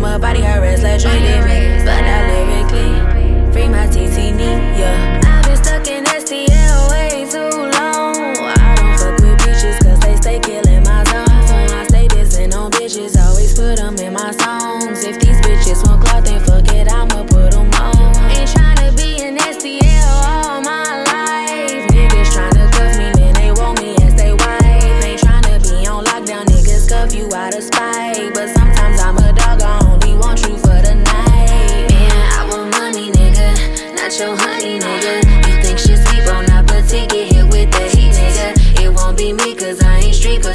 my body hurts like Drake did me.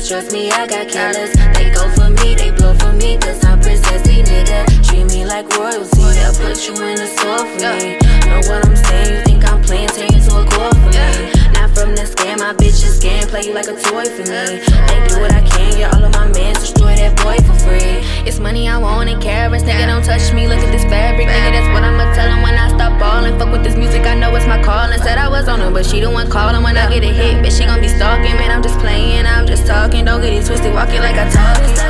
I got killers. They go for me, they blow for me, cause I'm princessy, nigga. Treat me like royalty, I'll put you in a store for me. Know what I'm saying? You think I'm playing, take it to a court for me. Not from the scam, my bitches scam, play you like a toy for me. They do what I can, get all of my mans, destroy that boy for free. It's money I want and carrots, nigga, don't touch me, look at this fabric, nigga, that's what I'ma tell him when I stop ballin'. Fuck with this music, I know it's my calling. Said I was on her, but she the one calling when I get a hit, bitch, she gon' be stalking, man, I'm just playing, talking, don't get it twisted, walking like I talk.